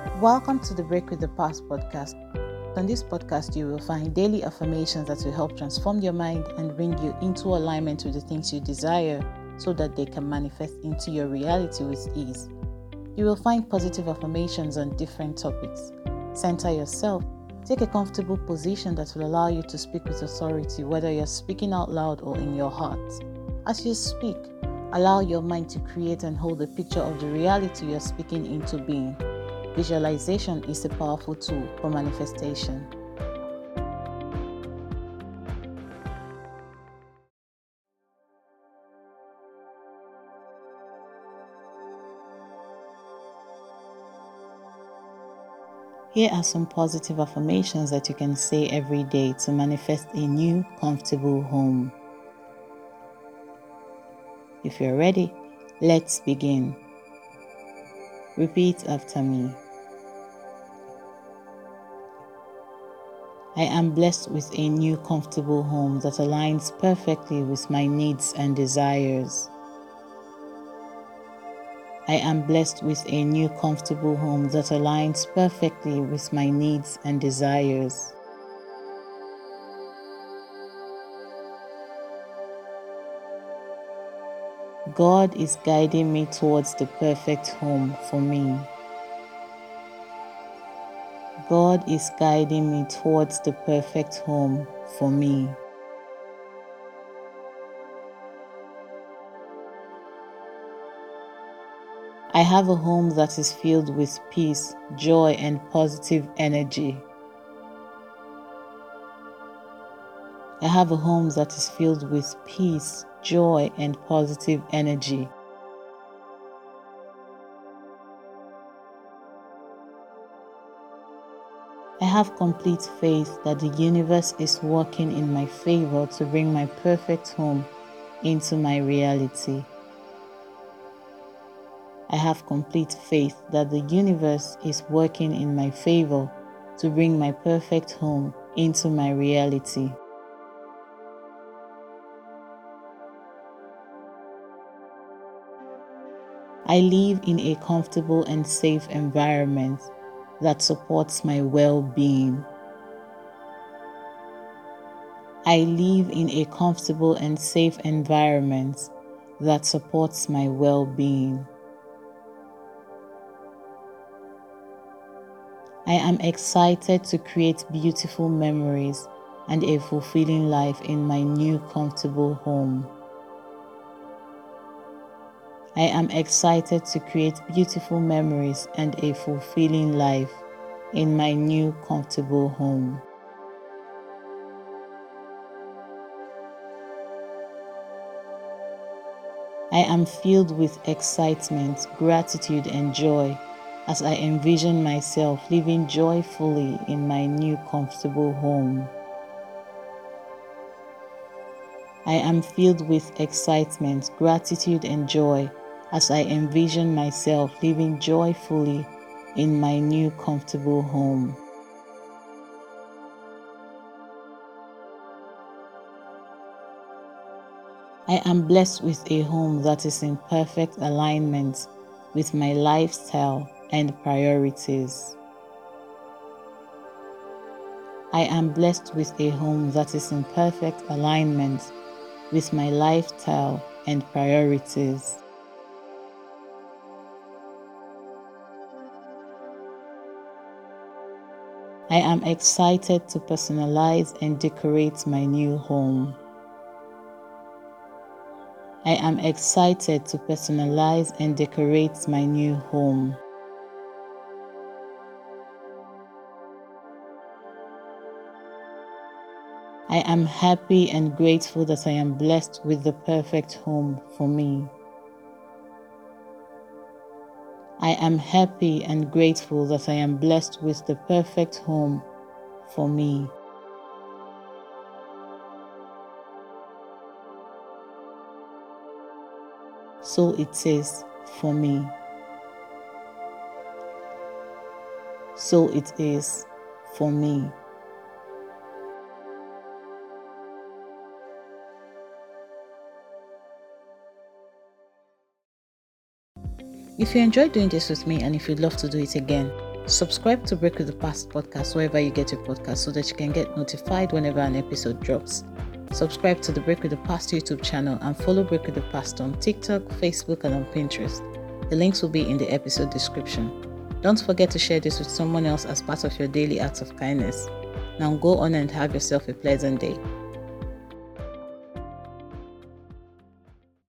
Welcome to the Break with the Past podcast. On this podcast, you will find daily affirmations that will help transform your mind and bring you into alignment with the things you desire so that they can manifest into your reality with ease. You will find positive affirmations on different topics. Center yourself. Take a comfortable position that will allow you to speak with authority, whether you're speaking out loud or in your heart. As you speak, allow your mind to create and hold a picture of the reality you're speaking into being. Visualization is a powerful tool for manifestation. Here are some positive affirmations that you can say every day to manifest a new, comfortable home. If you're ready, let's begin. Repeat after me. I am blessed with a new, comfortable home that aligns perfectly with my needs and desires. I am blessed with a new comfortable home that aligns perfectly with my needs and desires. God is guiding me towards the perfect home for me. God is guiding me towards the perfect home for me. I have a home that is filled with peace, joy, and positive energy. I have a home that is filled with peace, joy, and positive energy. I have complete faith that the universe is working in my favor to bring my perfect home into my reality. I have complete faith that the universe is working in my favor to bring my perfect home into my reality. I live in a comfortable and safe environment that supports my well being. I live in a comfortable and safe environment that supports my well being. I am excited to create beautiful memories and a fulfilling life in my new comfortable home. I am excited to create beautiful memories and a fulfilling life in my new comfortable home. I am filled with excitement, gratitude, and joy as I envision myself living joyfully in my new comfortable home. I am filled with excitement, gratitude, and joy as I envision myself living joyfully in my new comfortable home. I am blessed with a home that is in perfect alignment with my lifestyle and priorities. I am blessed with a home that is in perfect alignment with my lifestyle and priorities. I am excited to personalize and decorate my new home. I am excited to personalize and decorate my new home. I am happy and grateful that I am blessed with the perfect home for me. I am happy and grateful that I am blessed with the perfect home for me. So it is for me. So it is for me. If you enjoyed doing this with me and if you'd love to do it again, Subscribe to Break with the Past podcast wherever you get your podcast so that you can get notified whenever an episode drops. Subscribe to the Break with the Past YouTube channel and follow Break with the Past on TikTok, Facebook, and on Pinterest. The links will be in the episode description. Don't forget to share this with someone else as part of your daily acts of kindness. Now go on and have yourself a pleasant day.